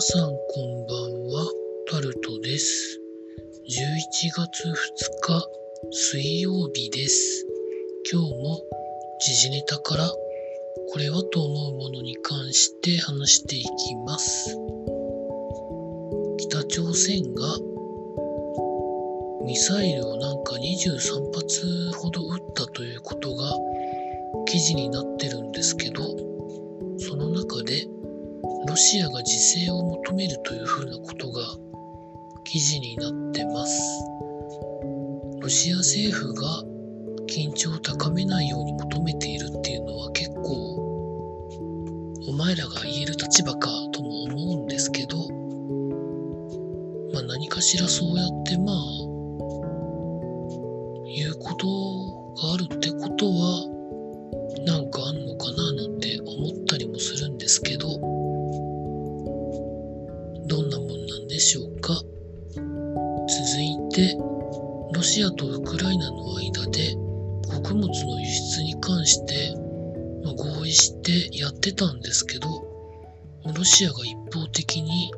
皆さんこんばんは、タルトです。11月2日水曜日です。今日も時事ネタからこれはと思うものに関して話していきます。北朝鮮がミサイルをなんか23発ほど撃ったということが記事になってるんですけど、その中でロシアが自制を求めるというふうなことが記事になってます。ロシア政府が緊張を高めないように求めているっていうのは結構お前らが言える立場かとも思うんですけど、まあ何かしらそうやってまあ言うことがあるってことはしょうか。続いて、ロシアとウクライナの間で穀物の輸出に関して、ま合意してやってたんですけど、ロシアが一方的に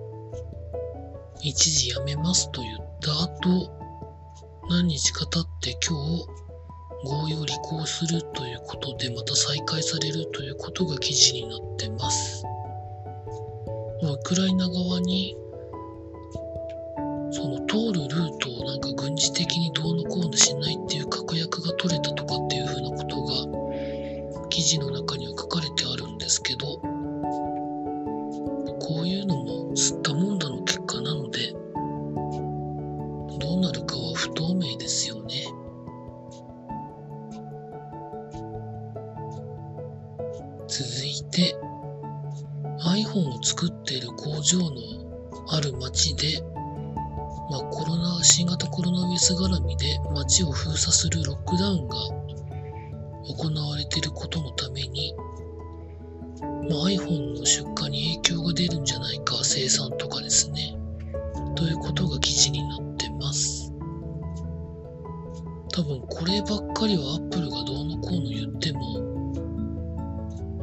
一時やめますと言った後、何日か経って今日合意を履行するということでまた再開されるということが記事になってます。ウクライナ側にその通るルートをなんか軍事的にどうのこうのしないっていう確約が取れたとかっていうふうなことが記事の中には書かれてあるんですけどこういうのも吸ったもんだの結果なのでどうなるかは不透明ですよね。続いて iPhone を作っている工場のある町で、まあ、コロナ新型コロナウイルス絡みで街を封鎖するロックダウンが行われていることのために、まあ、iPhone の出荷に影響が出るんじゃないか生産とかですね。ということが記事になってます。多分こればっかりは Apple がどうのこうの言っても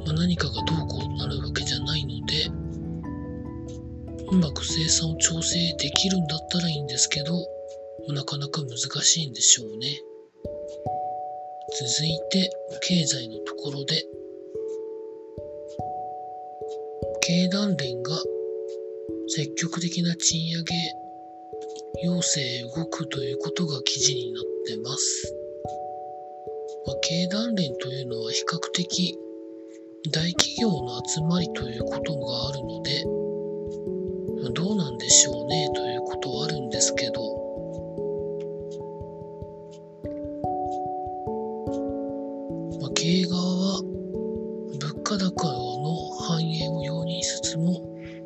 まあ、何かがどうこうなるわけじゃない、うまく生産を調整できるんだったらいいんですけど、なかなか難しいんでしょうね。続いて、経済のところで、経団連が積極的な賃上げ要請へ動くということが記事になってます。まあ、経団連というのは比較的大企業の集まりということがあるので、どうなんでしょうねということはあるんですけど、まあ、経営側は物価高の反映を容認しつつも、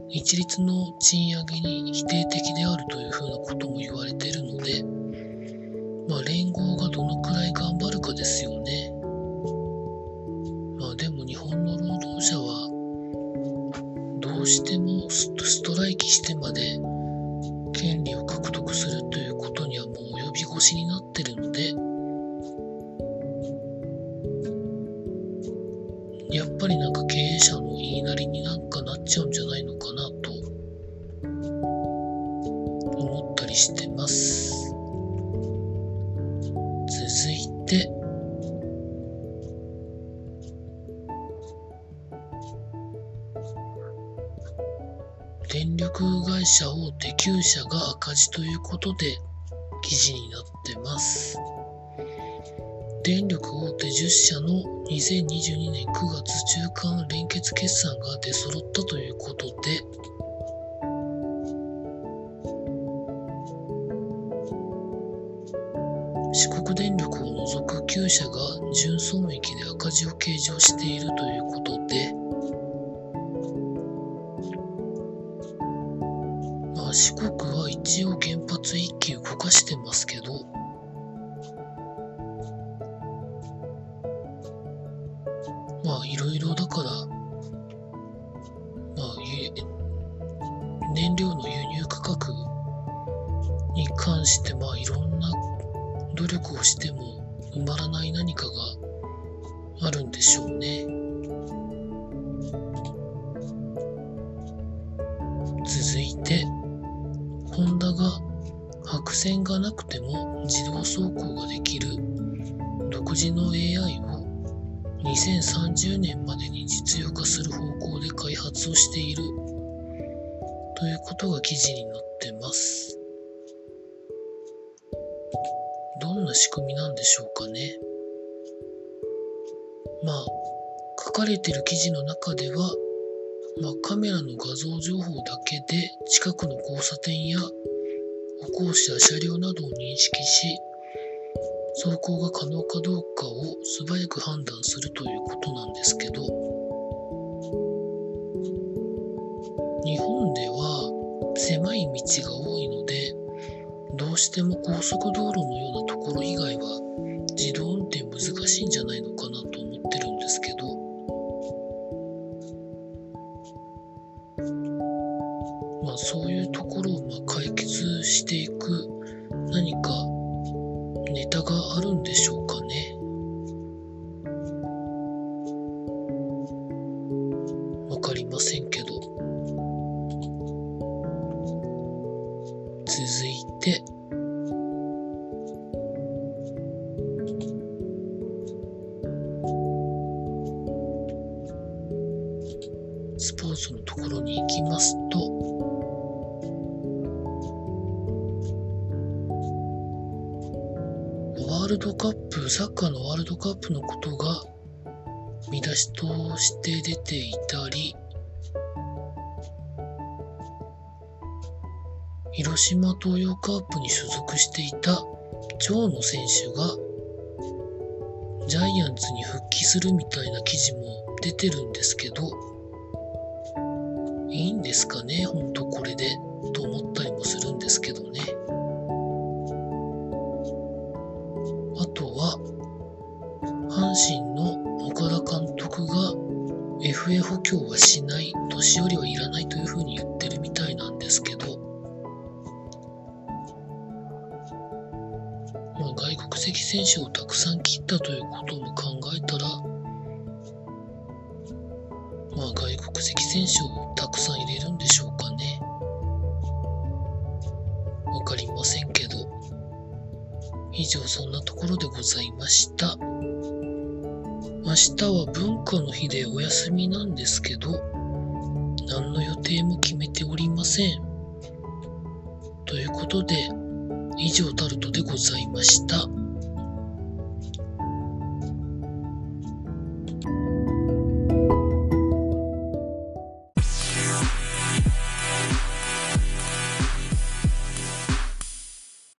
一律の賃上げに否定的であるというふうなことも言われているので、まあ、連合がどのくらい頑張るかですよね。どうしてもストストライキしてまで権利を獲得するということにはもう及び腰になってるのでやっぱりなんか経営者の言いなりになんかなっちゃうんじゃないのか電力会社大手9社が赤字ということで記事になってます。電力大手10社の2022年9月中間連結決算が出揃ったということで、四国電力を除く9社が純損益で赤字を計上しているということで、四国は一応原発1基動かしてますけど、まあいろいろだから、まあ、燃料の輸入価格に関して、まあいろんな努力をしても埋まらない何かがあるんでしょうね。続いてホンダが白線がなくても自動走行ができる独自の AI を2030年までに実用化する方向で開発をしているということが記事に載ってます。どんな仕組みなんでしょうかね。まあ、書かれてる記事の中では、まあ、カメラの画像情報だけで近くの交差点や歩行者、車両などを認識し、走行が可能かどうかを素早く判断するということなんですけど、日本では狭い道が多いので、どうしても高速道路のようなところ以外は自動運転難しいんじゃないのかなと思ってるんですけど、まあそういうところをまあ解決していく何かネタがあるんでしょうかね。わかりませんけど。続いて、ルドカップ、サッカーのワールドカップのことが見出しとして出ていたり、広島東洋カープに所属していた長野選手がジャイアンツに復帰するみたいな記事も出てるんですけど、いいんですかね、ほんとこれで、と思ったりもするんですけど。阪神の岡田監督が FA 補強はしない、年寄りはいらないというふうに言ってるみたいなんですけど、まあ、外国籍選手をたくさん切ったということも考えたら、まあ、外国籍選手をたくさん入れるんでしょうかね。わかりませんけど。以上そんなところでございました。明日は文化の日でお休みなんですけど、何の予定も決めておりません。ということで、以上タルトでございました。